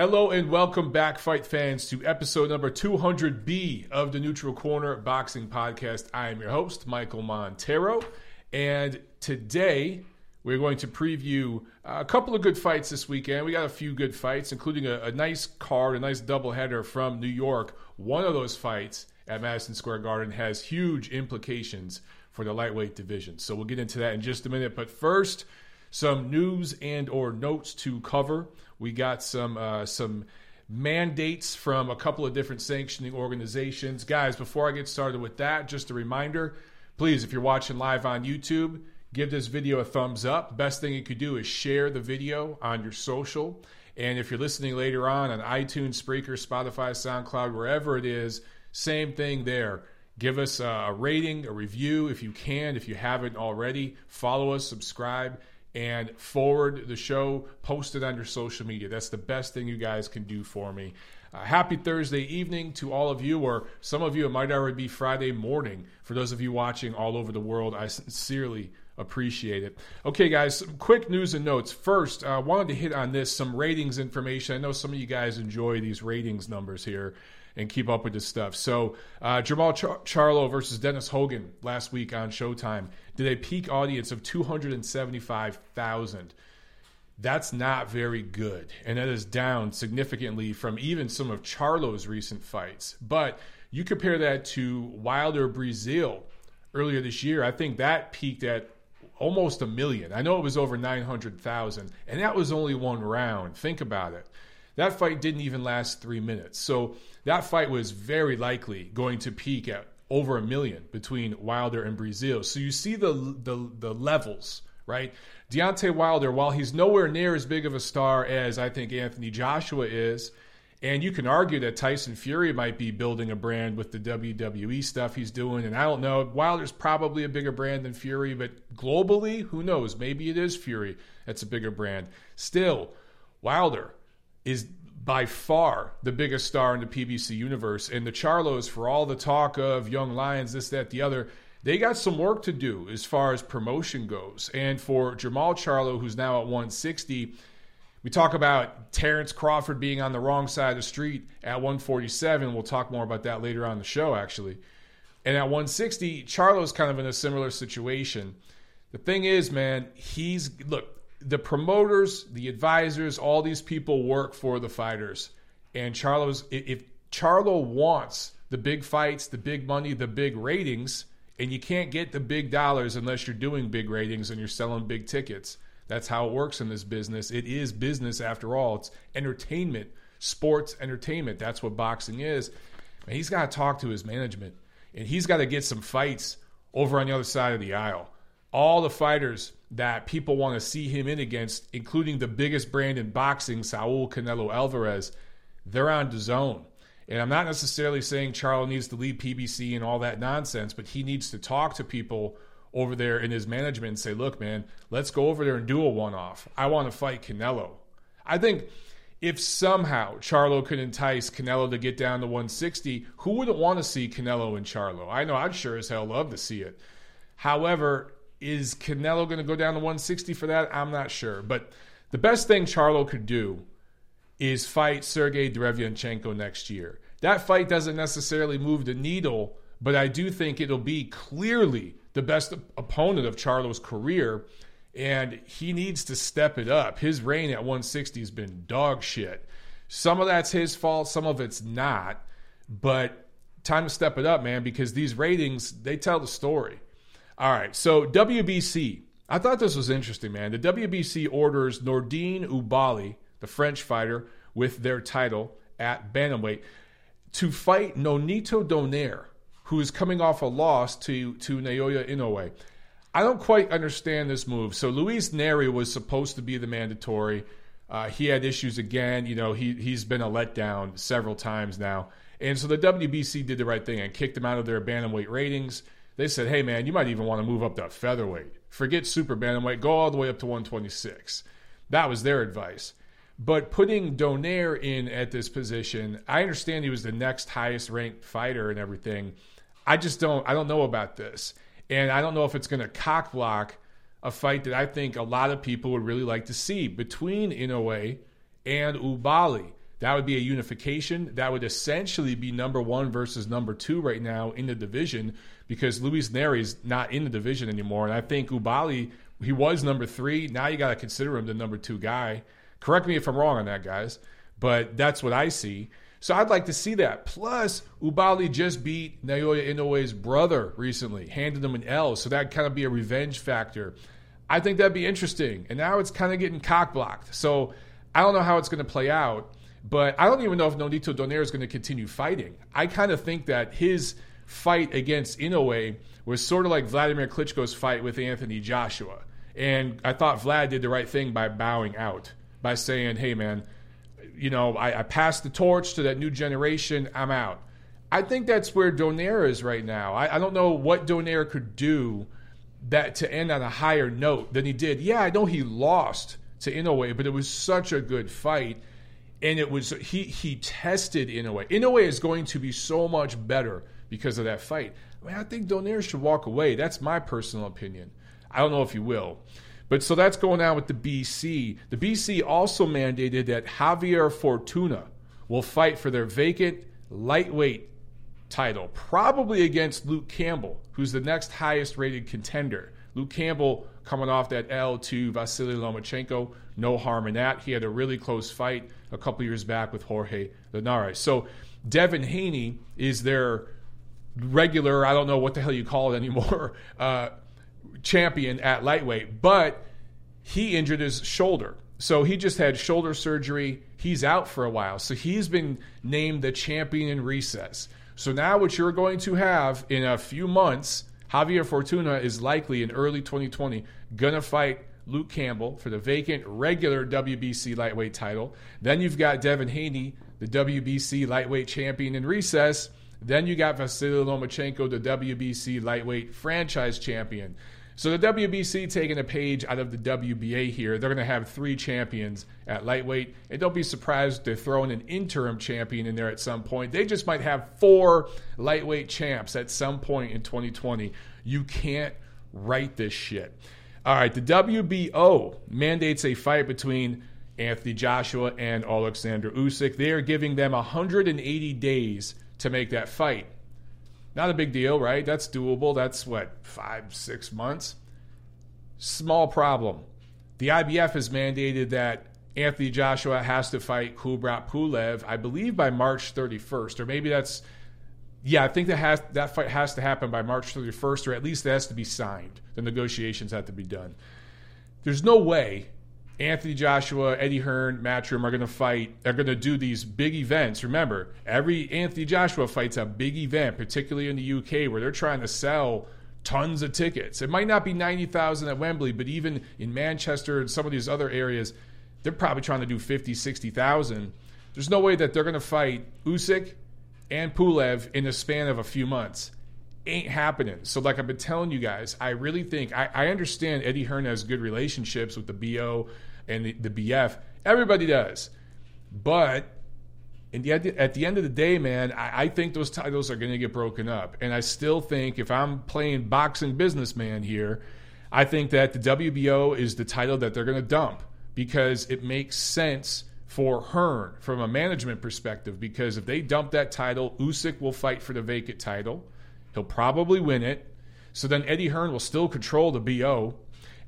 Hello and welcome back, fight fans, to episode number 200B of the Neutral Corner Boxing Podcast. I am your host, Michael Montero, and today we're going to preview a couple of good fights this weekend. We got a few good fights, including a, a nice card, a nice doubleheader from New York. One of those fights at Madison Square Garden has huge implications for the lightweight division. So we'll get into that in just a minute. But first, some news and or notes to cover. We got some uh, some mandates from a couple of different sanctioning organizations. Guys, before I get started with that, just a reminder, please if you're watching live on YouTube, give this video a thumbs up. Best thing you could do is share the video on your social. And if you're listening later on on iTunes, Spreaker, Spotify, SoundCloud, wherever it is, same thing there. Give us a rating, a review if you can, if you haven't already. Follow us, subscribe and forward the show, post it on your social media. That's the best thing you guys can do for me. Uh, happy Thursday evening to all of you, or some of you, it might already be Friday morning. For those of you watching all over the world, I sincerely appreciate it. Okay, guys, some quick news and notes. First, I uh, wanted to hit on this some ratings information. I know some of you guys enjoy these ratings numbers here and keep up with this stuff. So, uh, Jermall Char- Charlo versus Dennis Hogan last week on Showtime did a peak audience of 275,000. That's not very good. And that is down significantly from even some of Charlo's recent fights. But you compare that to Wilder Breazeale earlier this year, I think that peaked at almost a million. I know it was over 900,000, and that was only one round. Think about it. That fight didn't even last three minutes. So that fight was very likely going to peak at over a million between Wilder and Breazeale. So you see the, the, the levels, right? Deontay Wilder, while he's nowhere near as big of a star as I think Anthony Joshua is, and you can argue that Tyson Fury might be building a brand with the WWE stuff he's doing. And I don't know, Wilder's probably a bigger brand than Fury, but globally, who knows? Maybe it is Fury that's a bigger brand. Still, Wilder is by far the biggest star in the PBC universe. And the Charlos, for all the talk of young lions, this, that, the other, they got some work to do as far as promotion goes. And for Jermall Charlo, who's now at 160, we talk about Terrence Crawford being on the wrong side of the street at 147. We'll talk more about that later on the show, actually. And at 160, Charlo's kind of in a similar situation. The thing is, man, he's look, the promoters, the advisors, all these people work for the fighters. And Charlo's if Charlo wants the big fights, the big money, the big ratings, and you can't get the big dollars unless you're doing big ratings and you're selling big tickets. That's how it works in this business. It is business after all. It's entertainment, sports entertainment. That's what boxing is. And he's got to talk to his management and he's got to get some fights over on the other side of the aisle. All the fighters that people want to see him in against, including the biggest brand in boxing, Saul Canelo Alvarez, they're on DAZN. And I'm not necessarily saying Charlo needs to leave PBC and all that nonsense, but he needs to talk to people over there in his management and say, look, man, let's go over there and do a one off. I want to fight Canelo. I think if somehow Charlo could entice Canelo to get down to 160, who wouldn't want to see Canelo and Charlo? I know I'd sure as hell love to see it. However, is Canelo going to go down to 160 for that? I'm not sure. But the best thing Charlo could do is fight Sergey Derevyanchenko next year. That fight doesn't necessarily move the needle, but I do think it'll be clearly the best opponent of Charlo's career, and he needs to step it up. His reign at 160 has been dog shit. Some of that's his fault, some of it's not, but time to step it up, man, because these ratings, they tell the story. All right, so WBC. I thought this was interesting, man. The WBC orders Nordine Oubaali, the French fighter, with their title at bantamweight, to fight Nonito Donaire, who is coming off a loss to to Naoya Inoue. I don't quite understand this move. So Luis Nery was supposed to be the mandatory. Uh, he had issues again. You know, he he's been a letdown several times now, and so the WBC did the right thing and kicked him out of their bantamweight ratings. They said, hey, man, you might even want to move up to featherweight. Forget super bantamweight, go all the way up to 126. That was their advice. But putting Donaire in at this position, I understand he was the next highest ranked fighter and everything. I just don't I don't know about this. And I don't know if it's going to cock block a fight that I think a lot of people would really like to see between Inoue and Oubaali. That would be a unification. That would essentially be number one versus number two right now in the division because Luis Nery's not in the division anymore. And I think Oubaali, he was number three. Now you got to consider him the number two guy. Correct me if I'm wrong on that, guys, but that's what I see. So I'd like to see that. Plus, Oubaali just beat Naoya Inoue's brother recently, handed him an L. So that'd kind of be a revenge factor. I think that'd be interesting. And now it's kind of getting cock blocked. So I don't know how it's going to play out. But I don't even know if Nonito Donaire is going to continue fighting. I kind of think that his fight against Inoue was sort of like Vladimir Klitschko's fight with Anthony Joshua. And I thought Vlad did the right thing by bowing out, by saying, hey, man, you know, I, I passed the torch to that new generation. I'm out. I think that's where Donaire is right now. I, I don't know what Donaire could do that to end on a higher note than he did. Yeah, I know he lost to Inoue, but it was such a good fight and it was he he tested Inoue. In a way, is going to be so much better because of that fight. I mean, I think Donaire should walk away. That's my personal opinion. I don't know if he will. But so that's going on with the BC. The BC also mandated that Javier Fortuna will fight for their vacant lightweight title, probably against Luke Campbell, who's the next highest rated contender. Luke Campbell coming off that L to Vasily Lomachenko. No harm in that. He had a really close fight a couple years back with Jorge Linares. So Devin Haney is their regular, I don't know what the hell you call it anymore, uh, champion at lightweight, but he injured his shoulder. So he just had shoulder surgery. He's out for a while. So he's been named the champion in recess. So now what you're going to have in a few months, Javier Fortuna is likely in early 2020 going to fight Luke Campbell for the vacant regular WBC lightweight title. Then you've got Devin Haney, the WBC lightweight champion in recess. Then you got Vasily Lomachenko, the WBC lightweight franchise champion. So the WBC taking a page out of the WBA here. They're going to have three champions at lightweight. And don't be surprised they're throwing an interim champion in there at some point. They just might have four lightweight champs at some point in 2020. You can't write this shit. All right, the WBO mandates a fight between Anthony Joshua and Alexander Usyk. They are giving them 180 days to make that fight. Not a big deal, right? That's doable. That's what, five, six months? Small problem. The IBF has mandated that Anthony Joshua has to fight Kubrat Pulev, I believe by March 31st, or maybe that's yeah, I think that has that fight has to happen by March 31st, or at least it has to be signed. The negotiations have to be done. There's no way Anthony Joshua, Eddie Hearn, Matchroom are going to fight. Are going to do these big events. Remember, every Anthony Joshua fight's a big event, particularly in the UK, where they're trying to sell tons of tickets. It might not be 90,000 at Wembley, but even in Manchester and some of these other areas, they're probably trying to do 50, 60,000. There's no way that they're going to fight Usyk and Pulev in the span of a few months. Ain't happening. So, like I've been telling you guys, I really think I, I understand Eddie Hearn has good relationships with the BO and the, the BF. Everybody does. But the, at the end of the day, man, I, I think those titles are going to get broken up. And I still think if I'm playing boxing businessman here, I think that the WBO is the title that they're going to dump because it makes sense for Hearn from a management perspective because if they dump that title, Usyk will fight for the vacant title. He'll probably win it. So then Eddie Hearn will still control the BO.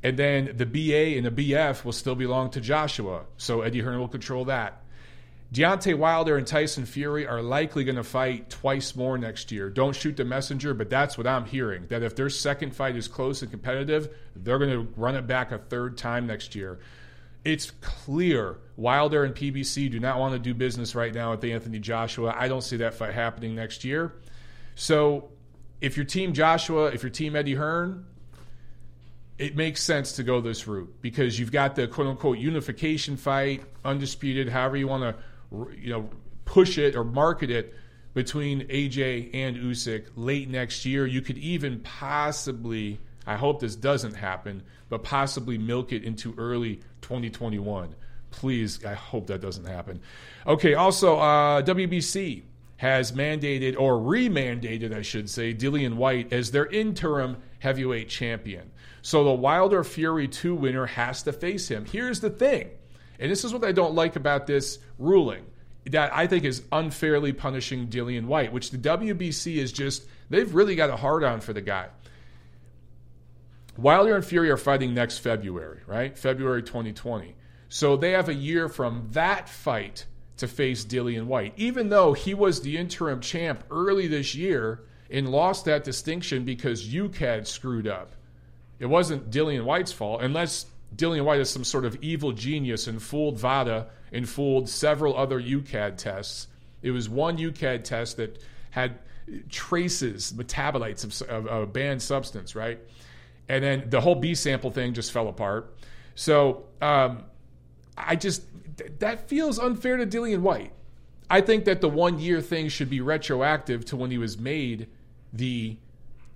And then the BA and the BF will still belong to Joshua. So Eddie Hearn will control that. Deontay Wilder and Tyson Fury are likely going to fight twice more next year. Don't shoot the messenger, but that's what I'm hearing. That if their second fight is close and competitive, they're going to run it back a third time next year it's clear Wilder and PBC do not want to do business right now with Anthony Joshua. I don't see that fight happening next year. So if your team Joshua, if your team Eddie Hearn, it makes sense to go this route because you've got the quote unquote unification fight, undisputed, however you want to, you know, push it or market it between AJ and Usyk late next year. You could even possibly I hope this doesn't happen, but possibly milk it into early 2021. Please, I hope that doesn't happen. Okay, also, uh, WBC has mandated, or remandated, I should say, Dillian Whyte as their interim heavyweight champion. So the Wilder Fury 2 winner has to face him. Here's the thing, and this is what I don't like about this ruling that I think is unfairly punishing Dillian Whyte, which the WBC is just, they've really got a hard on for the guy. Wilder and Fury are fighting next February, right? February 2020. So they have a year from that fight to face Dillian Whyte. even though he was the interim champ early this year and lost that distinction because UKAD screwed up. It wasn't Dillian Whyte's fault, unless Dillian Whyte is some sort of evil genius and fooled VADA and fooled several other UKAD tests. It was one UKAD test that had traces, metabolites of, a banned substance, right? And then the whole B sample thing just fell apart. So um, I just, that feels unfair to Dillian Whyte. I think that the one year thing should be retroactive to when he was made the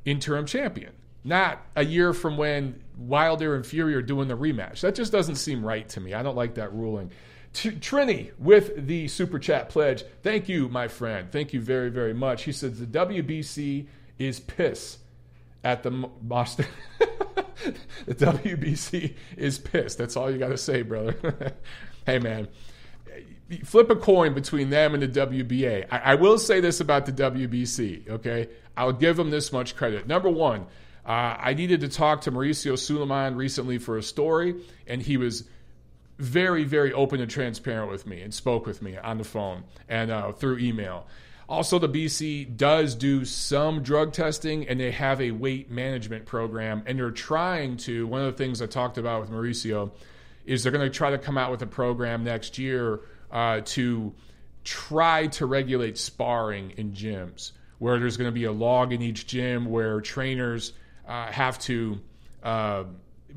interim champion, not a year from when Wilder and Fury are doing the rematch. That just doesn't seem right to me. I don't like that ruling. Trini with the super chat pledge. Thank you, my friend. Thank you very, very much. He says the WBC is piss at the Boston. the WBC is pissed. That's all you got to say, brother. hey, man. Flip a coin between them and the WBA. I, I, will say this about the WBC, okay? I'll give them this much credit. Number one, uh, I needed to talk to Mauricio Sulaiman recently for a story, and he was very, very open and transparent with me and spoke with me on the phone and uh, through email. Also, the BC does do some drug testing and they have a weight management program. And they're trying to, one of the things I talked about with Mauricio is they're going to try to come out with a program next year uh, to try to regulate sparring in gyms, where there's going to be a log in each gym where trainers uh, have to. Uh,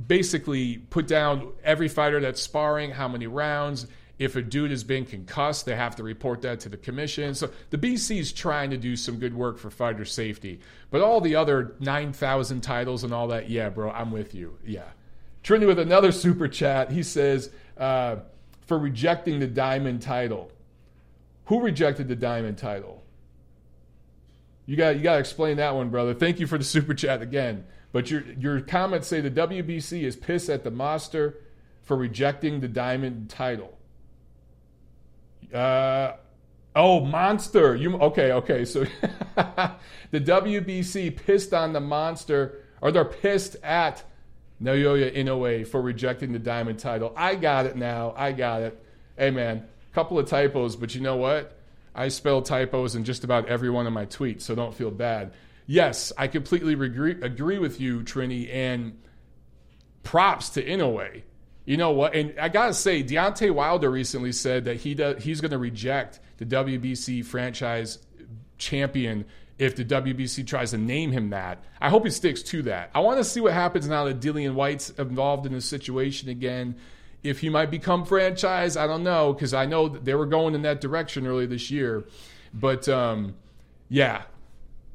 basically put down every fighter that's sparring, how many rounds, if a dude has been concussed, they have to report that to the commission. So the BC is trying to do some good work for fighter safety. But all the other 9,000 titles and all that, yeah, bro, I'm with you. Yeah. Trinity with another super chat. He says, uh, for rejecting the diamond title. Who rejected the diamond title? You got you got to explain that one, brother. Thank you for the super chat again. But your your comments say the WBC is pissed at the master for rejecting the diamond title. Uh, oh, monster. You okay? Okay. So the WBC pissed on the monster, or they're pissed at Naoya Inoue for rejecting the diamond title. I got it now. I got it. Hey man, couple of typos, but you know what? I spell typos in just about every one of my tweets, so don't feel bad. Yes, I completely agree, agree with you, Trini, and props to Inoue you know what? And I gotta say, Deontay Wilder recently said that he does, he's going to reject the WBC franchise champion if the WBC tries to name him that. I hope he sticks to that. I want to see what happens now that Dillian Whyte's involved in the situation again. If he might become franchise, I don't know because I know they were going in that direction early this year. But um, yeah,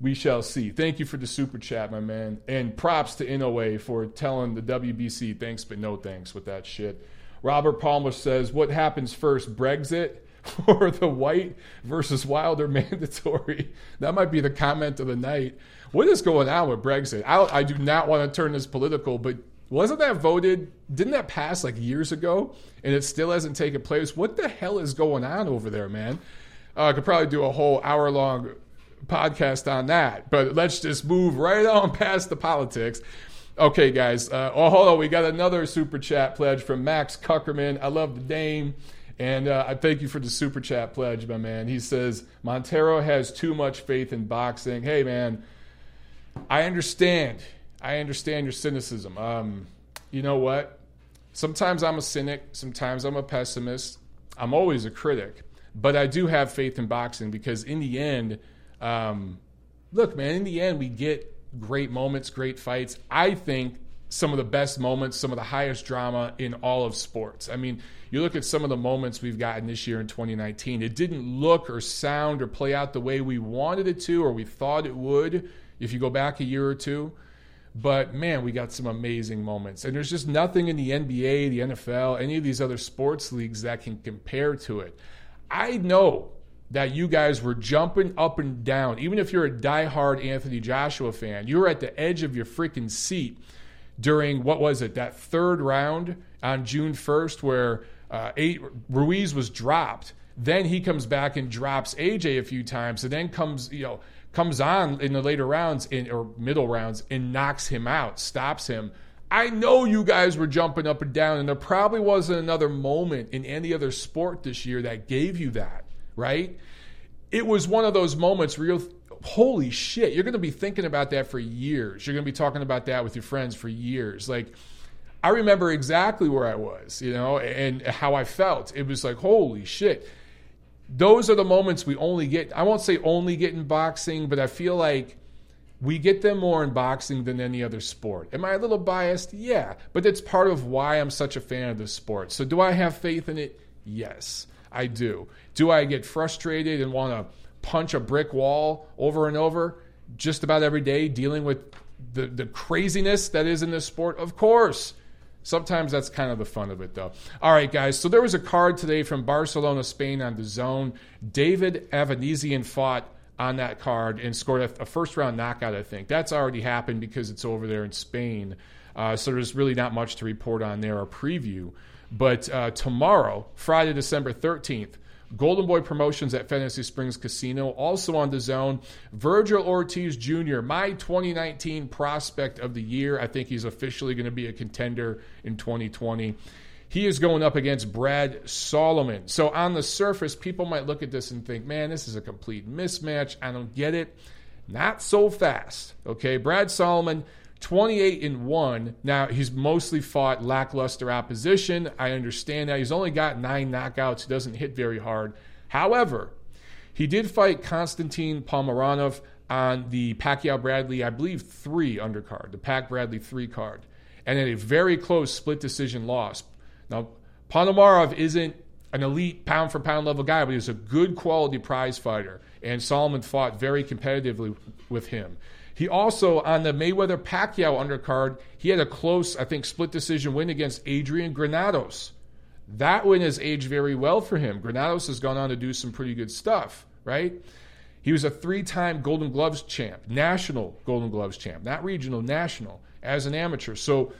we shall see. Thank you for the super chat, my man. And props to NOA for telling the WBC thanks but no thanks with that shit. Robert Palmer says, What happens first, Brexit or the Whyte versus Wilder mandatory? That might be the comment of the night. What is going on with Brexit? I, I do not want to turn this political, but wasn't that voted? Didn't that pass like years ago and it still hasn't taken place? What the hell is going on over there, man? Uh, I could probably do a whole hour long podcast on that. But let's just move right on past the politics. Okay, guys. Uh, oh, hold on. We got another super chat pledge from Max Kuckerman. I love the name. And uh, I thank you for the super chat pledge, my man. He says, Montero has too much faith in boxing. Hey, man, I understand. I understand your cynicism. Um, you know what? Sometimes I'm a cynic, sometimes I'm a pessimist. I'm always a critic. But I do have faith in boxing because, in the end, um, look, man, in the end, we get great moments, great fights. I think some of the best moments, some of the highest drama in all of sports. I mean, you look at some of the moments we've gotten this year in 2019, it didn't look or sound or play out the way we wanted it to or we thought it would if you go back a year or two. But man, we got some amazing moments. And there's just nothing in the NBA, the NFL, any of these other sports leagues that can compare to it. I know that you guys were jumping up and down. Even if you're a diehard Anthony Joshua fan, you were at the edge of your freaking seat during what was it, that third round on June 1st, where uh, eight, Ruiz was dropped. Then he comes back and drops AJ a few times, and then comes you know comes on in the later rounds in or middle rounds and knocks him out, stops him. I know you guys were jumping up and down, and there probably wasn't another moment in any other sport this year that gave you that, right? It was one of those moments where you're, holy shit, you're going to be thinking about that for years. You're going to be talking about that with your friends for years. Like, I remember exactly where I was, you know, and how I felt. It was like, holy shit those are the moments we only get. I won't say only get in boxing, but I feel like we get them more in boxing than any other sport. Am I a little biased? Yeah, but it's part of why I'm such a fan of this sport. So, do I have faith in it? Yes, I do. Do I get frustrated and want to punch a brick wall over and over just about every day dealing with the, the craziness that is in this sport? Of course. Sometimes that's kind of the fun of it, though. All right, guys. So there was a card today from Barcelona, Spain on the zone. David Avanesyan fought on that card and scored a, a, first round knockout, I think. That's already happened because it's over there in Spain. Uh, so there's really not much to report on there or preview. But uh, tomorrow, Friday, December 13th, Golden Boy Promotions at Fantasy Springs Casino, also on the zone. Virgil Ortiz Jr., my 2019 prospect of the year. I think he's officially going to be a contender in 2020. He is going up against Brad Solomon. So, on the surface, people might look at this and think, man, this is a complete mismatch. I don't get it. Not so fast. Okay, Brad Solomon 28 and 1. Now, he's mostly fought lackluster opposition. I understand that. He's only got nine knockouts. He doesn't hit very hard. However, he did fight Konstantin Ponomarev on the Pacquiao Bradley, I believe, three undercard, the Pac Bradley three card, and in a very close split decision loss. Now, Ponomarev isn't an elite pound for pound level guy, but he's a good quality prize fighter, and Solomon fought very competitively with him. He also, on the Mayweather Pacquiao undercard, he had a close, I think, split decision win against Adrian Granados. That win has aged very well for him. Granados has gone on to do some pretty good stuff, right? He was a three time Golden Gloves champ, national Golden Gloves champ, not regional, national, as an amateur. So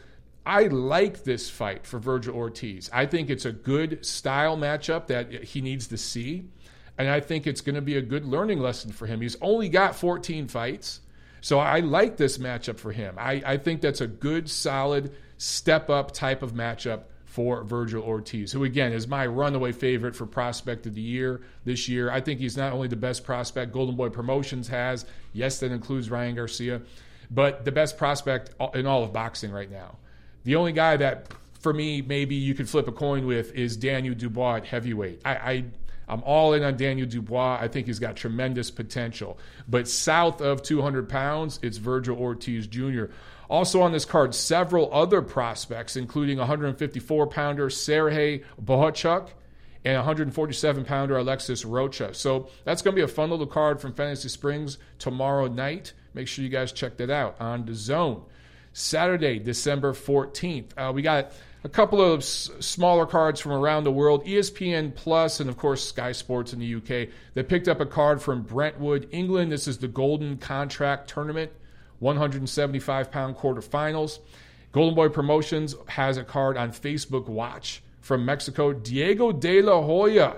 I like this fight for Virgil Ortiz. I think it's a good style matchup that he needs to see. And I think it's going to be a good learning lesson for him. He's only got 14 fights. So I like this matchup for him. I, I think that's a good, solid, step up type of matchup for Virgil Ortiz, who again is my runaway favorite for prospect of the year this year. I think he's not only the best prospect Golden Boy Promotions has, yes, that includes Ryan Garcia, but the best prospect in all of boxing right now. The only guy that, for me, maybe you could flip a coin with is Daniel Dubois at heavyweight. I, I I'm all in on Daniel Dubois. I think he's got tremendous potential. But south of 200 pounds, it's Virgil Ortiz Jr. Also on this card, several other prospects, including 154 pounder Sergey Bohachuk and 147 pounder Alexis Rocha. So that's going to be a fun little card from Fantasy Springs tomorrow night. Make sure you guys check that out on the zone. Saturday, December 14th. Uh, we got a couple of s- smaller cards from around the world, ESPN Plus, and of course Sky Sports in the UK. They picked up a card from Brentwood, England. This is the Golden Contract Tournament, 175 pound quarterfinals. Golden Boy Promotions has a card on Facebook Watch from Mexico. Diego de la Hoya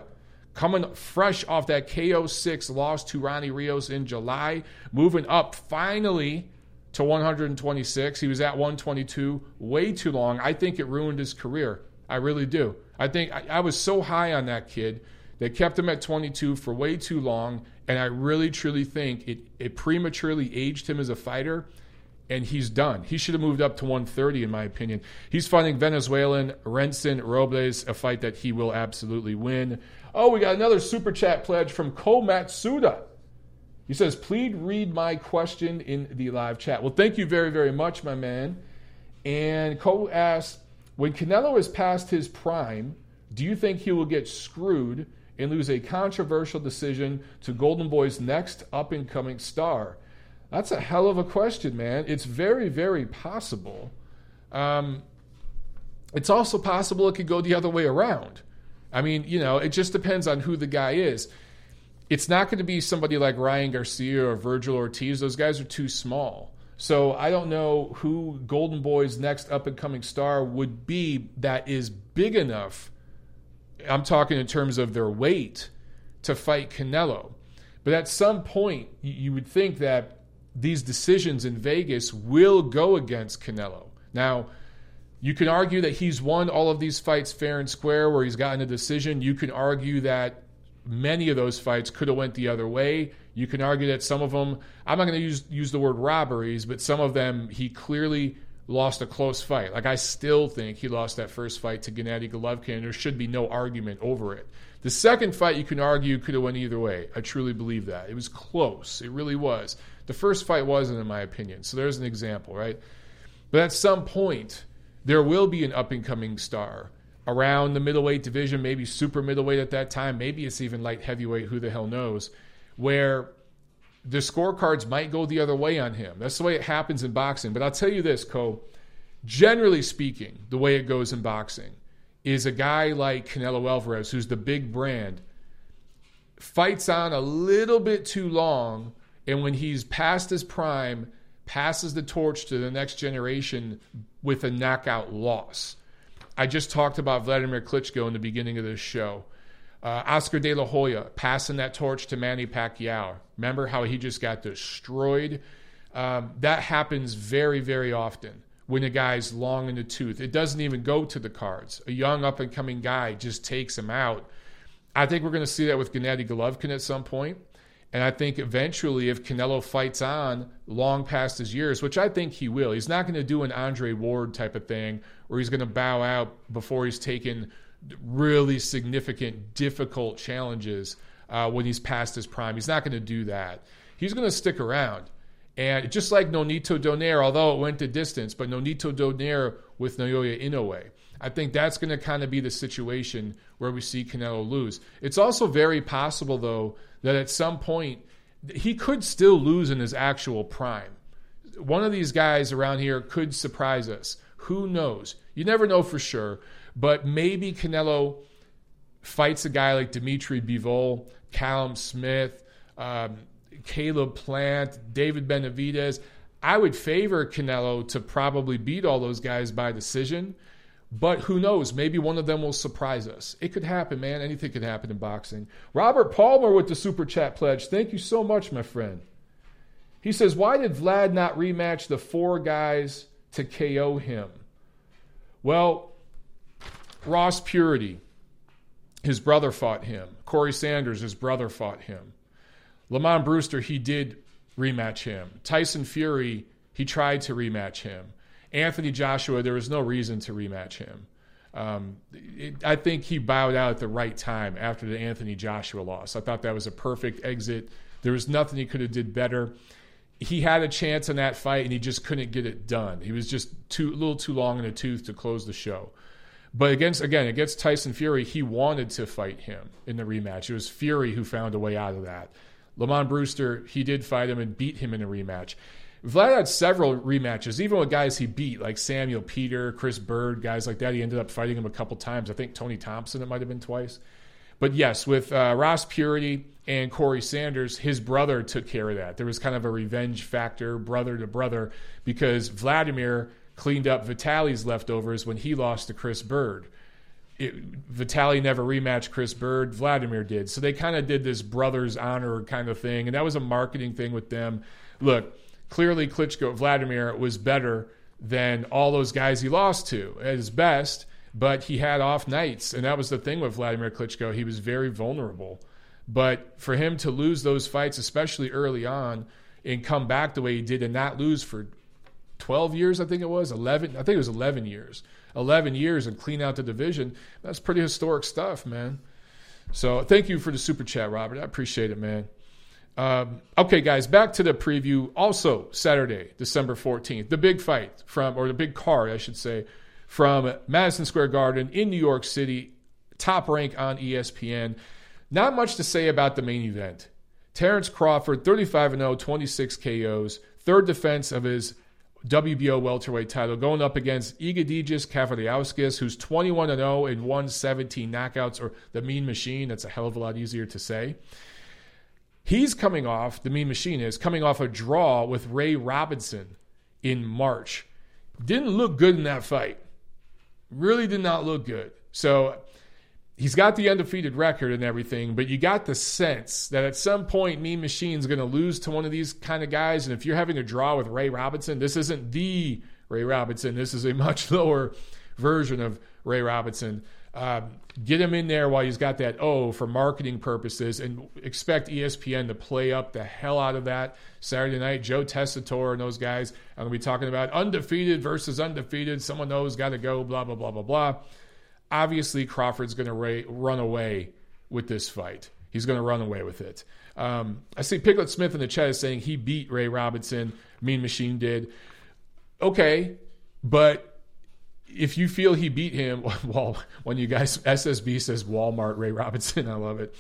coming fresh off that KO6 loss to Ronnie Rios in July, moving up finally to 126. He was at 122 way too long. I think it ruined his career. I really do. I think I, I, was so high on that kid. They kept him at 22 for way too long. And I really, truly think it, it prematurely aged him as a fighter. And he's done. He should have moved up to 130, in my opinion. He's fighting Venezuelan Renson Robles, a fight that he will absolutely win. Oh, we got another super chat pledge from Ko Matsuda. He says, please read my question in the live chat. Well, thank you very, very much, my man. And Cole asks, when Canelo is past his prime, do you think he will get screwed and lose a controversial decision to Golden Boy's next up and coming star? That's a hell of a question, man. It's very, very possible. Um, it's also possible it could go the other way around. I mean, you know, it just depends on who the guy is it's not going to be somebody like Ryan Garcia or Virgil Ortiz. Those guys are too small. So I don't know who Golden Boy's next up and coming star would be that is big enough I'm talking in terms of their weight to fight Canelo. But at some point, you would think that these decisions in Vegas will go against Canelo. Now, you can argue that he's won all of these fights fair and square where he's gotten a decision. You can argue that many of those fights could have went the other way. You can argue that some of them, I'm not going to use use the word robberies, but some of them he clearly lost a close fight. Like I still think he lost that first fight to Gennady Golovkin, there should be no argument over it. The second fight, you can argue, could have went either way. I truly believe that it was close. It really was. The first fight wasn't, in my opinion. So there's an example, right? But at some point, there will be an up and coming star around the middleweight division, maybe super middleweight at that time. Maybe it's even light heavyweight. Who the hell knows? Where the scorecards might go the other way on him. That's the way it happens in boxing. But I'll tell you this, Co. Generally speaking, the way it goes in boxing is a guy like Canelo Alvarez, who's the big brand, fights on a little bit too long, and when he's past his prime, passes the torch to the next generation with a knockout loss. I just talked about Vladimir Klitschko in the beginning of this show. Uh, Oscar De La Hoya passing that torch to Manny Pacquiao. Remember how he just got destroyed? Um, that happens very, very often when a guy's long in the tooth. It doesn't even go to the cards. A young up and coming guy just takes him out. I think we're going to see that with Gennady Golovkin at some point. And I think eventually, if Canelo fights on long past his years, which I think he will, he's not going to do an Andre Ward type of thing where he's going to bow out before he's taken really significant, difficult challenges uh, when he's past his prime. He's not going to do that. He's going to stick around. And just like Nonito Donaire, although it went to distance, but Nonito Donaire with Naoya Inoue. I think that's going to kind of be the situation where we see Canelo lose. It's also very possible, though, that at some point he could still lose in his actual prime. One of these guys around here could surprise us. Who knows? You never know for sure. But maybe Canelo fights a guy like Dimitri Bivol, Callum Smith, um, Caleb Plant, David Benavidez. I would favor Canelo to probably beat all those guys by decision. But who knows? Maybe one of them will surprise us. It could happen, man. Anything could happen in boxing. Robert Palmer with the super chat pledge. Thank you so much, my friend. He says, Why did Vlad not rematch the four guys to KO him? Well, Ross Puritty, his brother fought him. Corey Sanders, his brother fought him. Lamont Brewster, he did rematch him. Tyson Fury, he tried to rematch him. Anthony Joshua, there was no reason to rematch him. Um, it, I think he bowed out at the right time after the Anthony Joshua loss. I thought that was a perfect exit. There was nothing he could have did better. He had a chance in that fight and he just couldn't get it done. He was just too a little too long in the tooth to close the show. But against again against Tyson Fury, he wanted to fight him in the rematch. It was Fury who found a way out of that. Lamont Brewster, he did fight him and beat him in a rematch. Vlad had several rematches, even with guys he beat, like Samuel Peter, Chris Byrd, guys like that. He ended up fighting him a couple times. I think Tony Thompson, it might have been twice. But yes, with uh, Ross Puritty and Corey Sanders, his brother took care of that. There was kind of a revenge factor, brother to brother, because Vladimir cleaned up Vitali's leftovers when he lost to Chris Byrd. It, Vitali never rematched Chris Byrd. Vladimir did. So they kind of did this brother's honor kind of thing. And that was a marketing thing with them. Look, clearly Klitschko, Vladimir was better than all those guys he lost to at his best, but he had off nights. And that was the thing with Vladimir Klitschko. He was very vulnerable. But for him to lose those fights, especially early on, and come back the way he did and not lose for 12 years, I think it was, 11, I think it was 11 years, 11 years and clean out the division. That's pretty historic stuff, man. So thank you for the super chat, Robert. I appreciate it, man. Um, okay, guys, back to the preview. Also, Saturday, December 14th, the big fight from, or the big card, I should say, from Madison Square Garden in New York City, top rank on ESPN. Not much to say about the main event. Terrence Crawford, 35 0, 26 KOs, third defense of his WBO welterweight title, going up against Egidijus Kavaliauskas, who's 21 0 in 117 knockouts, or the Mean Machine. That's a hell of a lot easier to say. He's coming off, the Mean Machine is coming off a draw with Ray Robinson in March. Didn't look good in that fight. Really did not look good. So he's got the undefeated record and everything, but you got the sense that at some point Mean Machine's going to lose to one of these kind of guys. And if you're having a draw with Ray Robinson, this isn't the Ray Robinson. This is a much lower version of Ray Robinson. Um, get him in there while he's got that O for marketing purposes and expect ESPN to play up the hell out of that Saturday night. Joe Tessitore and those guys are going to be talking about undefeated versus undefeated. Someone knows got to go, blah, blah, blah, blah, blah. Obviously, Crawford's going to run away with this fight. He's going to run away with it. Um, I see Piglet Smith in the chat is saying he beat Ray Robinson. Mean Machine did. Okay, but if you feel he beat him, well, when you guys SSB says Walmart Ray Robinson, I love it.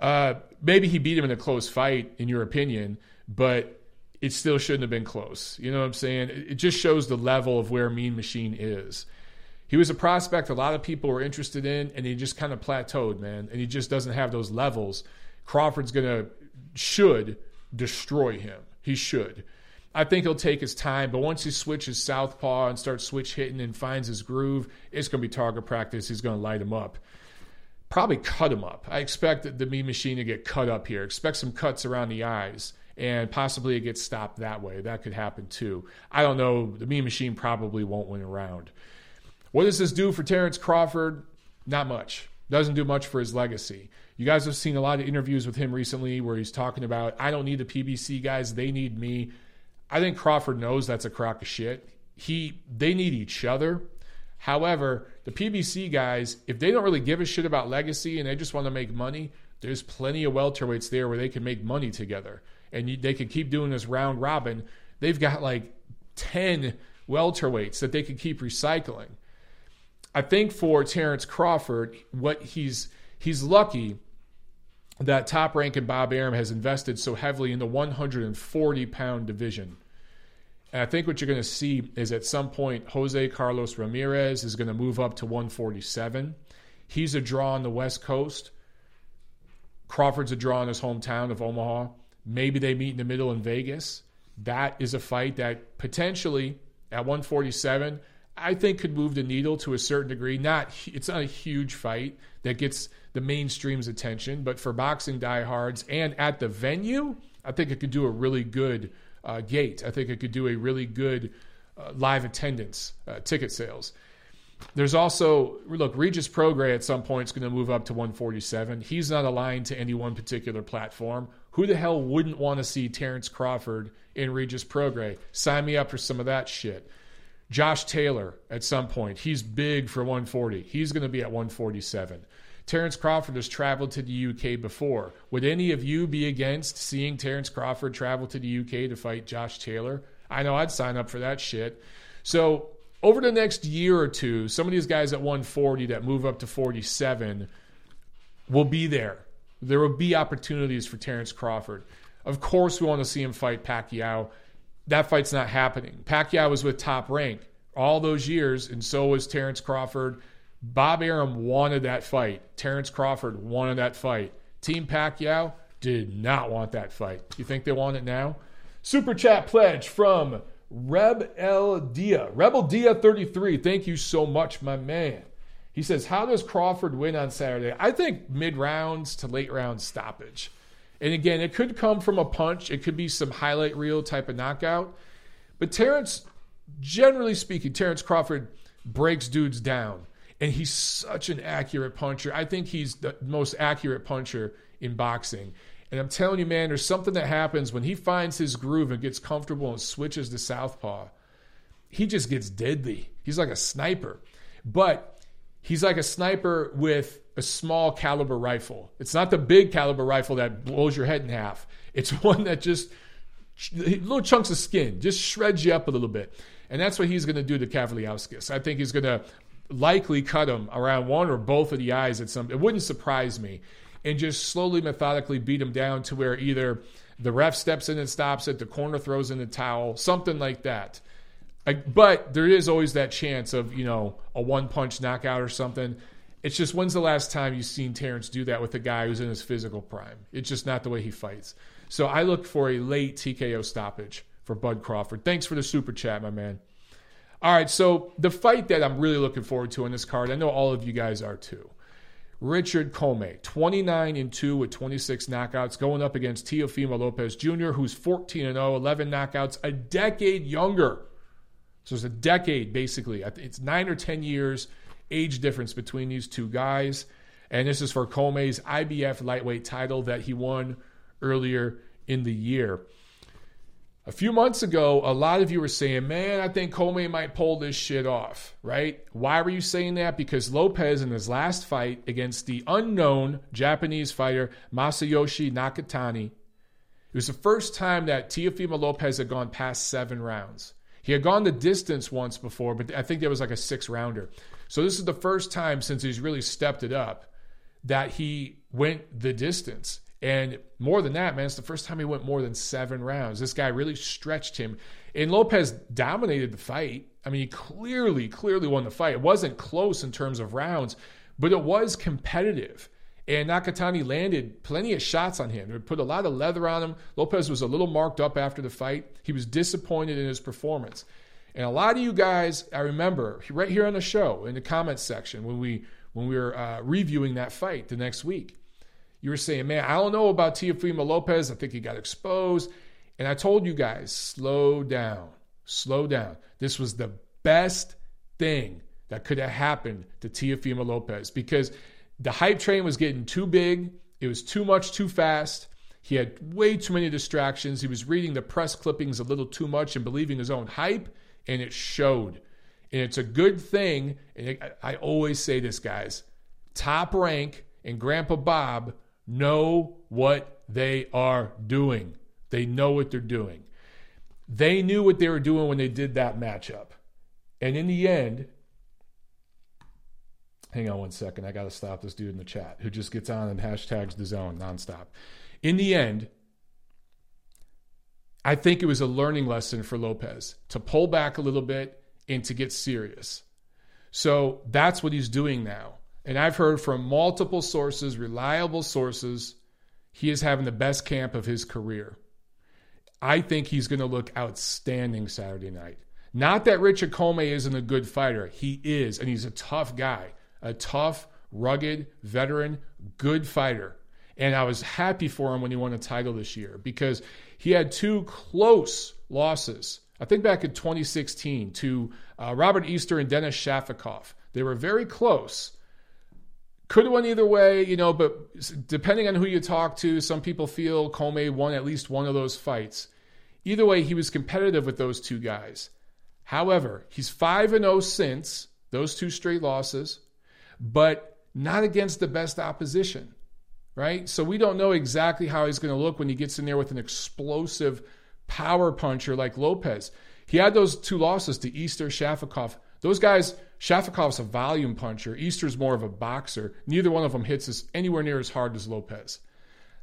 Uh, maybe he beat him in a close fight, in your opinion, but it still shouldn't have been close. You know what I'm saying? It just shows the level of where Mean Machine is. He was a prospect a lot of people were interested in, and he just kind of plateaued, man. And he just doesn't have those levels. Crawford's gonna should destroy him. He should. I think he'll take his time, but once he switches southpaw and starts switch hitting and finds his groove, it's going to be target practice. He's going to light him up. Probably cut him up. I expect the Mean Machine to get cut up here. Expect some cuts around the eyes, and possibly it gets stopped that way. That could happen too. I don't know. The Mean Machine probably won't win a round. What does this do for Terrence Crawford? Not much. Doesn't do much for his legacy. You guys have seen a lot of interviews with him recently where he's talking about, I don't need the PBC guys, they need me. I think Crawford knows that's a crock of shit. He they need each other. However, the PBC guys, if they don't really give a shit about legacy and they just want to make money, there's plenty of welterweights there where they can make money together, and you, they could keep doing this round robin. They've got like ten welterweights that they could keep recycling. I think for Terrence Crawford, what he's he's lucky that top rank and Bob Arum has invested so heavily in the 140 pound division. And I think what you're going to see is at some point, Jose Carlos Ramirez is going to move up to 147. He's a draw on the West Coast. Crawford's a draw in his hometown of Omaha. Maybe they meet in the middle in Vegas. That is a fight that potentially at 147, I think could move the needle to a certain degree. Not it's not a huge fight that gets the mainstream's attention. But for boxing diehards and at the venue, I think it could do a really good uh, gate. I think it could do a really good uh, live attendance, uh, ticket sales. There's also look Regis Prograis at some point is going to move up to 147. He's not aligned to any one particular platform. Who the hell wouldn't want to see Terrence Crawford in Regis Prograis? Sign me up for some of that shit. Josh Taylor at some point. He's big for 140. He's going to be at 147. Terrence Crawford has traveled to the UK before. Would any of you be against seeing Terrence Crawford travel to the UK to fight Josh Taylor? I know I'd sign up for that shit. So, over the next year or two, some of these guys at 140 that move up to 47 will be there. There will be opportunities for Terrence Crawford. Of course, we want to see him fight Pacquiao. That fight's not happening. Pacquiao was with top rank all those years, and so was Terrence Crawford. Bob Arum wanted that fight. Terrence Crawford wanted that fight. Team Pacquiao did not want that fight. You think they want it now? Super chat pledge from Reb El Dia. Rebel Dia 33. Thank you so much, my man. He says, How does Crawford win on Saturday? I think mid rounds to late round stoppage. And again, it could come from a punch, it could be some highlight reel type of knockout. But Terrence, generally speaking, Terrence Crawford breaks dudes down and he's such an accurate puncher. I think he's the most accurate puncher in boxing. And I'm telling you, man, there's something that happens when he finds his groove and gets comfortable and switches to southpaw. He just gets deadly. He's like a sniper. But he's like a sniper with a small caliber rifle. It's not the big caliber rifle that blows your head in half. It's one that just little chunks of skin, just shreds you up a little bit. And that's what he's going to do to Kavaliauskas. I think he's going to likely cut him around one or both of the eyes at some. It wouldn't surprise me, and just slowly, methodically beat him down to where either the ref steps in and stops it, the corner throws in the towel, something like that. But there is always that chance of you know a one punch knockout or something. It's just when's the last time you've seen Terrence do that with a guy who's in his physical prime? It's just not the way he fights. So I look for a late TKO stoppage for Bud Crawford. Thanks for the super chat, my man. All right, so the fight that I'm really looking forward to in this card, I know all of you guys are too. Richard Commey, 29 and 2 with 26 knockouts, going up against Teofimo Lopez Jr., who's 14 and 0, 11 knockouts, a decade younger. So it's a decade, basically. It's nine or 10 years age difference between these two guys. And this is for Commey's IBF lightweight title that he won earlier in the year. A few months ago, a lot of you were saying, man, I think Commey might pull this shit off, right? Why were you saying that? Because Lopez, in his last fight against the unknown Japanese fighter Masayoshi Nakatani, it was the first time that Teofimo Lopez had gone past seven rounds. He had gone the distance once before, but I think there was like a six rounder. So this is the first time since he's really stepped it up that he went the distance. And more than that, man, it's the first time he went more than seven rounds. This guy really stretched him. And Lopez dominated the fight. I mean, he clearly, clearly won the fight. It wasn't close in terms of rounds, but it was competitive. And Nakatani landed plenty of shots on him. It put a lot of leather on him. Lopez was a little marked up after the fight. He was disappointed in his performance. And a lot of you guys, I remember right here on the show in the comments section when we when we were uh, reviewing that fight the next week, you were saying, man, I don't know about Teofimo Lopez. I think he got exposed. And I told you guys, slow down, slow down. This was the best thing that could have happened to Teofimo Lopez because the hype train was getting too big. It was too much too fast. He had way too many distractions. He was reading the press clippings a little too much and believing his own hype, and it showed. And it's a good thing. And I always say this, guys top rank and Grandpa Bob know what they are doing. They know what they're doing. They knew what they were doing when they did that matchup. And in the end, hang on one second. I got to stop this dude in the chat who just gets on and hashtags the zone nonstop. In the end, I think it was a learning lesson for Lopez to pull back a little bit and to get serious. So that's what he's doing now. And I've heard from multiple sources, reliable sources, he is having the best camp of his career. I think he's going to look outstanding Saturday night. Not that Richard Commey isn't a good fighter. He is, and he's a tough guy, a tough, rugged, veteran, good fighter. And I was happy for him when he won a title this year because he had two close losses. I think back in 2016 to uh, Robert Easter and Denis Shafikov. They were very close. Could have went either way, you know, but depending on who you talk to, some people feel Commey won at least one of those fights. Either way, he was competitive with those two guys. However, he's 5 and 0 since those two straight losses, but not against the best opposition, right? So we don't know exactly how he's going to look when he gets in there with an explosive power puncher like Lopez. He had those two losses to Easter, Shafikov. Those guys Shafikov's a volume puncher. Easter's more of a boxer. Neither one of them hits us anywhere near as hard as Lopez.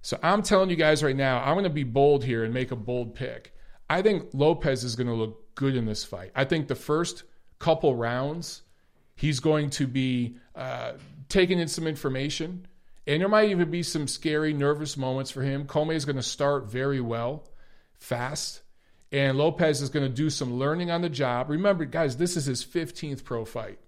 So I'm telling you guys right now, I'm going to be bold here and make a bold pick. I think Lopez is going to look good in this fight. I think the first couple rounds, he's going to be uh, taking in some information. And there might even be some scary, nervous moments for him. Commey is going to start very well, fast. And Lopez is going to do some learning on the job. Remember, guys, this is his 15th pro fight.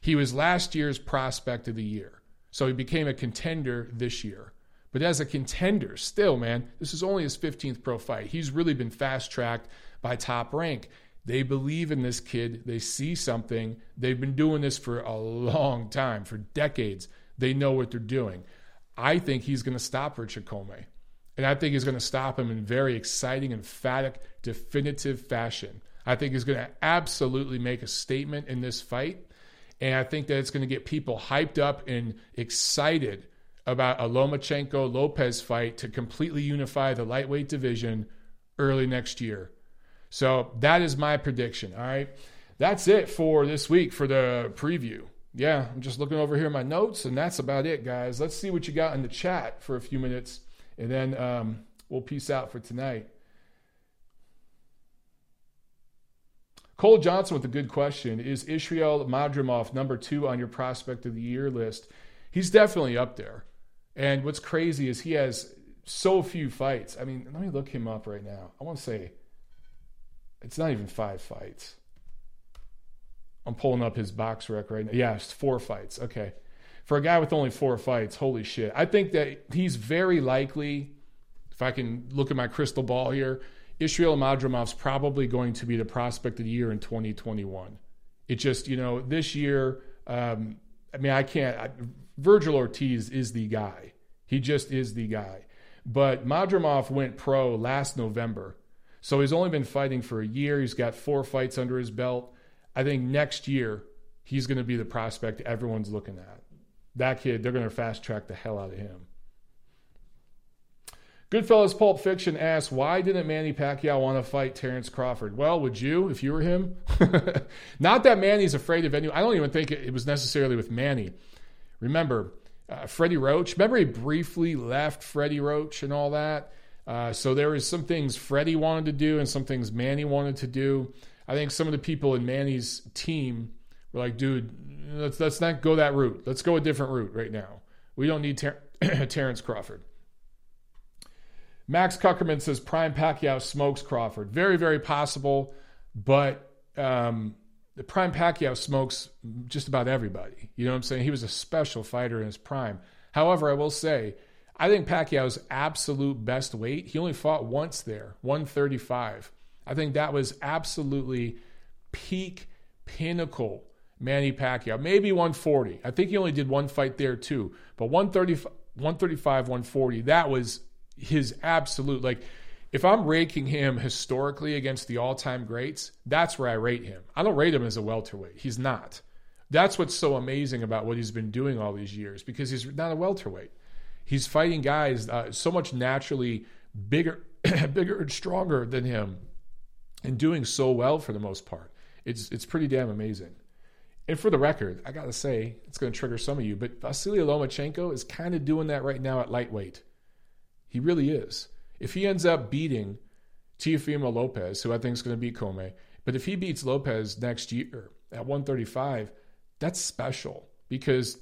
He was last year's prospect of the year. So he became a contender this year. But as a contender, still, man, this is only his 15th pro fight. He's really been fast tracked by top rank. They believe in this kid. They see something. They've been doing this for a long time, for decades. They know what they're doing. I think he's going to stop Richard Commey. And I think he's going to stop him in very exciting, emphatic, definitive fashion. I think he's going to absolutely make a statement in this fight. And I think that it's going to get people hyped up and excited about a Lomachenko Lopez fight to completely unify the lightweight division early next year. So that is my prediction. All right. That's it for this week for the preview. Yeah, I'm just looking over here my notes, and that's about it, guys. Let's see what you got in the chat for a few minutes. And then um, we'll peace out for tonight. Cole Johnson with a good question. Is Israel Madrimov number two on your prospect of the year list? He's definitely up there. And what's crazy is he has so few fights. I mean, let me look him up right now. I want to say it's not even five fights. I'm pulling up his BoxRec right now. Yeah, it's four fights. Okay. For a guy with only four fights, holy shit. I think that he's very likely, if I can look at my crystal ball here, Israel Madrimov's probably going to be the prospect of the year in 2021. It just, you know, this year, um, I mean, I can't. I, Vergil Ortiz is the guy. He just is the guy. But Madrimov went pro last November. So he's only been fighting for a year. He's got four fights under his belt. I think next year, he's going to be the prospect everyone's looking at. That kid, they're going to fast track the hell out of him. Goodfellas Pulp Fiction asks, why didn't Manny Pacquiao want to fight Terrence Crawford? Well, would you if you were him? Not that Manny's afraid of any. I don't even think it was necessarily with Manny. Remember, uh, Freddie Roach. Remember, he briefly left Freddie Roach and all that. Uh, so there was some things Freddie wanted to do and some things Manny wanted to do. I think some of the people in Manny's team were like, "Dude, let's let's not go that route. Let's go a different route right now. We don't need Ter- Terrence Crawford." Max Kuckerman says Prime Pacquiao smokes Crawford. Very, very possible, but um, the Prime Pacquiao smokes just about everybody. You know what I'm saying? He was a special fighter in his prime. However, I will say, I think Pacquiao's absolute best weight, he only fought once there, 135. I think that was absolutely peak, pinnacle Manny Pacquiao. Maybe 140. I think he only did one fight there too. But 130, 135, 140, that was his absolute like if I'm raking him historically against the all-time greats, that's where I rate him. I don't rate him as a welterweight. He's not. That's what's so amazing about what he's been doing all these years because he's not a welterweight. He's fighting guys uh, so much naturally bigger, bigger and stronger than him, and doing so well for the most part. It's it's pretty damn amazing. And for the record, I gotta say, it's gonna trigger some of you, but Vasily Lomachenko is kind of doing that right now at lightweight. He really is. If he ends up beating Teofimo Lopez, who I think is going to beat Commey, but if he beats Lopez next year at 135, that's special because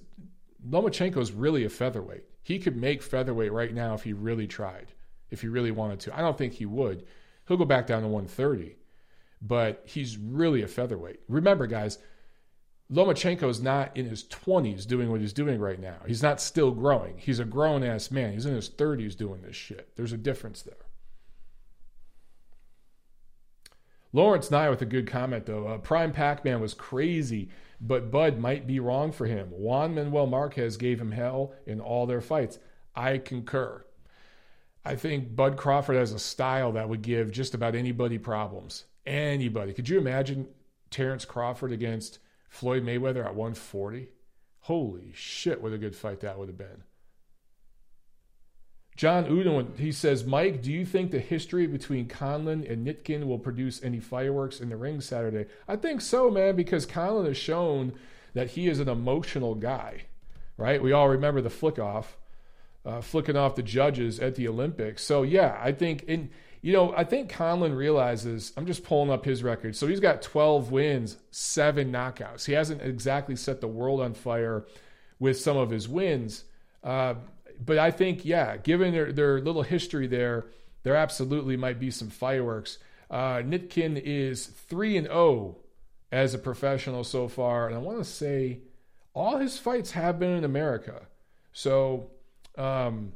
Lomachenko is really a featherweight. He could make featherweight right now if he really tried, if he really wanted to. I don't think he would. He'll go back down to 130, but he's really a featherweight. Remember, guys, Lomachenko is not in his 20s doing what he's doing right now. He's not still growing. He's a grown ass man. He's in his 30s doing this shit. There's a difference there. Lawrence Nye with a good comment though. Uh, Prime Pac Man was crazy, but Bud might be wrong for him. Juan Manuel Marquez gave him hell in all their fights. I concur. I think Bud Crawford has a style that would give just about anybody problems. Anybody. Could you imagine Terrence Crawford against Floyd Mayweather at 140. Holy shit, what a good fight that would have been. John Udon, he says, Mike, do you think the history between Conlan and Nikitin will produce any fireworks in the ring Saturday? I think so, man, because Conlan has shown that he is an emotional guy, right? We all remember the flick off, uh, flicking off the judges at the Olympics. So, yeah, I think in you know, I think Conlan realizes, I'm just pulling up his record. So he's got 12 wins, seven knockouts. He hasn't exactly set the world on fire with some of his wins. Uh, but I think, yeah, given their, their little history there, there absolutely might be some fireworks. Uh, Nikitin is 3 and 0 as a professional so far. And I want to say all his fights have been in America. So um,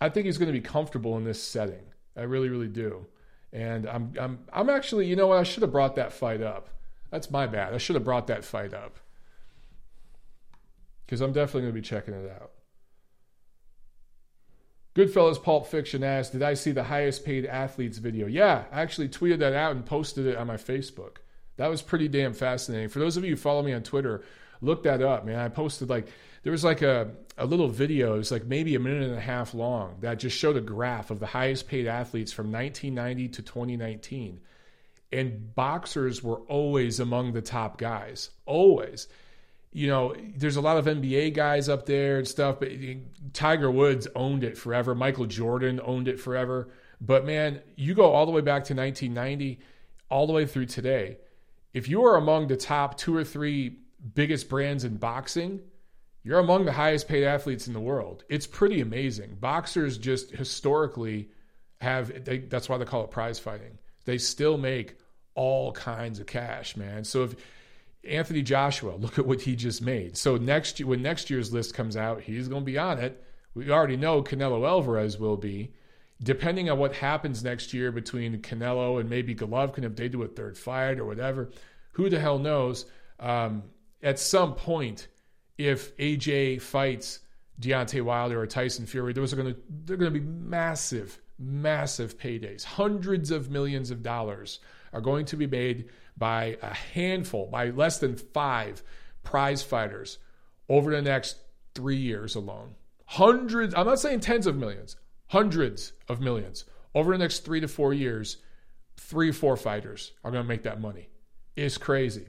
I think he's going to be comfortable in this setting. I really, really do. And I'm, I'm, I'm actually, you know what? I should have brought that fight up. That's my bad. I should have brought that fight up because I'm definitely going to be checking it out. Goodfellas Pulp Fiction asked, Did I see the highest paid athletes video? Yeah, I actually tweeted that out and posted it on my Facebook. That was pretty damn fascinating. For those of you who follow me on Twitter, look that up, man. I posted like there was like a, a little video, it was like maybe a minute and a half long, that just showed a graph of the highest paid athletes from 1990 to 2019. And boxers were always among the top guys, always. You know, there's a lot of NBA guys up there and stuff, but eh, Tiger Woods owned it forever. Michael Jordan owned it forever. But man, you go all the way back to 1990, all the way through today. If you are among the top two or three biggest brands in boxing, you're among the highest paid athletes in the world. It's pretty amazing. Boxers just historically have they, that's why they call it prize fighting. They still make all kinds of cash, man. So if Anthony Joshua, look at what he just made. So next when next year's list comes out, he's going to be on it. We already know Canelo Alvarez will be. Depending on what happens next year between Canelo and maybe Golovkin, if they do a third fight or whatever, who the hell knows? Um, at some point, if AJ fights Deontay Wilder or Tyson Fury, those are going to they're going to be massive, massive paydays. Hundreds of millions of dollars are going to be made by a handful, by less than five prize fighters over the next three years alone. Hundreds, I'm not saying tens of millions, hundreds of millions. Over the next three to four years, three, four fighters are going to make that money. It's crazy.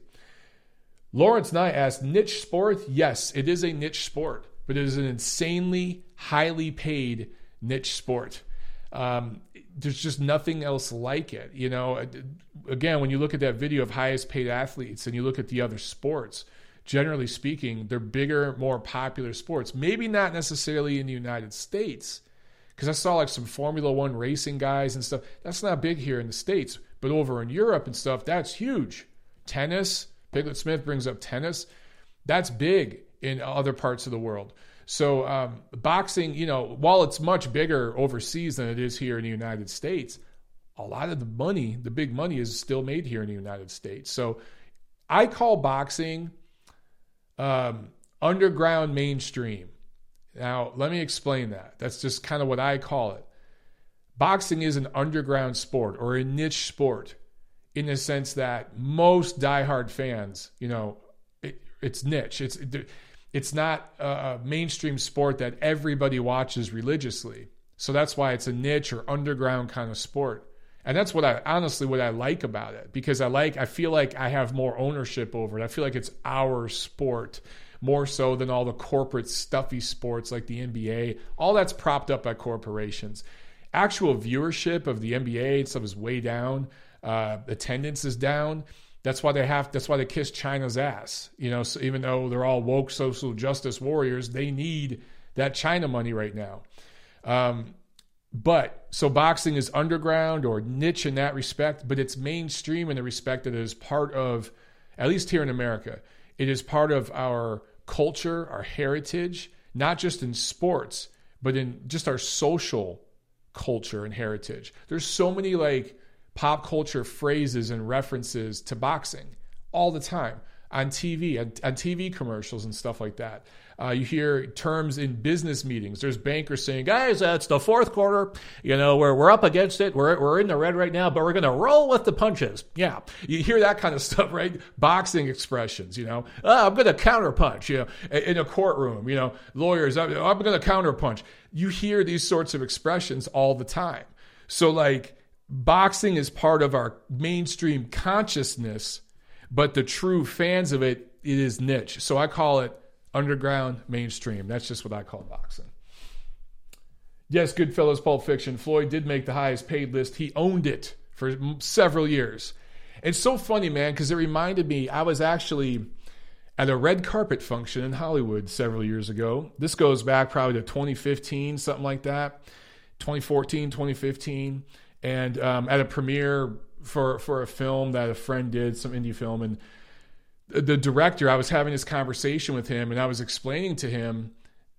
Lawrence Nye asked, niche sport? Yes, it is a niche sport, but it is an insanely highly paid niche sport. Um, there's just nothing else like it. You know, again, when you look at that video of highest paid athletes and you look at the other sports, generally speaking, they're bigger, more popular sports. Maybe not necessarily in the United States, because I saw like some Formula One racing guys and stuff. That's not big here in the States, but over in Europe and stuff, that's huge. Tennis, Piglet Smith brings up tennis. That's big in other parts of the world. So um, boxing, you know, while it's much bigger overseas than it is here in the United States, a lot of the money, the big money, is still made here in the United States. So I call boxing um, underground mainstream. Now, let me explain that. That's just kind of what I call it. Boxing is an underground sport or a niche sport in the sense that most diehard fans, you know, it, it's niche. It's it's not a mainstream sport that everybody watches religiously. So that's why it's a niche or underground kind of sport. And that's what I honestly what I like about it because I like I feel like I have more ownership over it. I feel like it's our sport more so than all the corporate stuffy sports like the NBA. All that's propped up by corporations. Actual viewership of the NBA and stuff is way down uh, attendance is down. That's why they have. That's why they kiss China's ass. You know, so even though they're all woke social justice warriors, they need that China money right now. Um, but so boxing is underground or niche in that respect, but it's mainstream in the respect that it is part of, at least here in America, it is part of our culture, our heritage, not just in sports, but in just our social culture and heritage. There's so many like pop culture phrases and references to boxing all the time on TV, on, on TV commercials and stuff like that. Uh, you hear terms in business meetings. There's bankers saying, guys, that's the fourth quarter. You know, we're, we're up against it. We're, we're in the red right now, but we're going to roll with the punches. Yeah. You hear that kind of stuff, right? Boxing expressions, you know, oh, I'm going to counterpunch, you know, in a courtroom, you know, lawyers, I'm, I'm going to counterpunch. You hear these sorts of expressions all the time. So, like, boxing is part of our mainstream consciousness, but the true fans of it, it is niche. So I call it underground mainstream. That's just what I call boxing. Yes, Goodfellas Pulp Fiction. Floyd did make the highest paid list. He owned it for several years. It's so funny, man, because it reminded me I was actually at a red carpet function in Hollywood several years ago. This goes back probably to 2015, something like that. 2014, 2015 and um, at a premiere for for a film that a friend did, some indie film, and the director, I was having this conversation with him, and I was explaining to him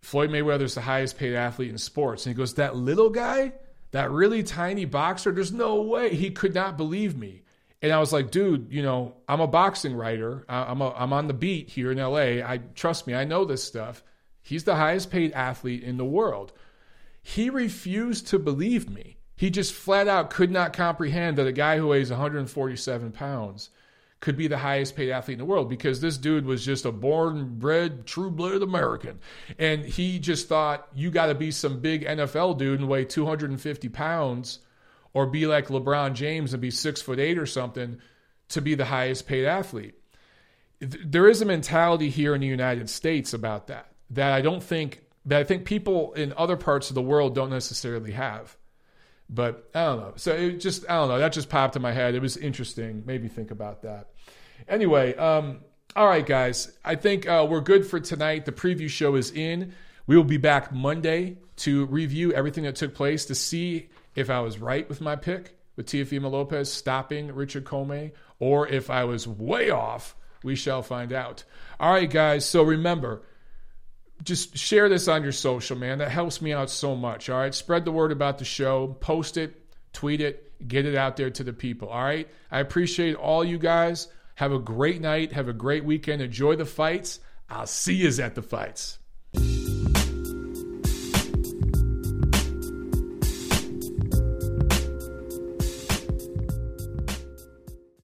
Floyd Mayweather's the highest paid athlete in sports, and he goes, "That little guy, that really tiny boxer, there's no way he could not believe me." And I was like, dude, you know, I'm a boxing writer. I'm a, I'm on the beat here in LA. I trust me, I know this stuff. He's the highest paid athlete in the world. He refused to believe me. He just flat out could not comprehend that a guy who weighs 147 pounds could be the highest paid athlete in the world because this dude was just a born bred true blooded American. And he just thought you got to be some big NFL dude and weigh 250 pounds or be like LeBron James and be six foot eight or something to be the highest paid athlete. There is a mentality here in the United States about that that I don't think that I think people in other parts of the world don't necessarily have. But I don't know. So it just I don't know. That just popped in my head. It was interesting. Maybe think about that. Anyway, um, all right, guys. I think uh, we're good for tonight. The preview show is in. We will be back Monday to review everything that took place to see if I was right with my pick with Teofimo Lopez stopping Richard Commey, or if I was way off We shall find out. All right, guys. So remember, just share this on your social, man. That helps me out so much. All right. Spread the word about the show, post it, tweet it, get it out there to the people. All right. I appreciate all you guys. Have a great night. Have a great weekend. Enjoy the fights. I'll see yous at the fights.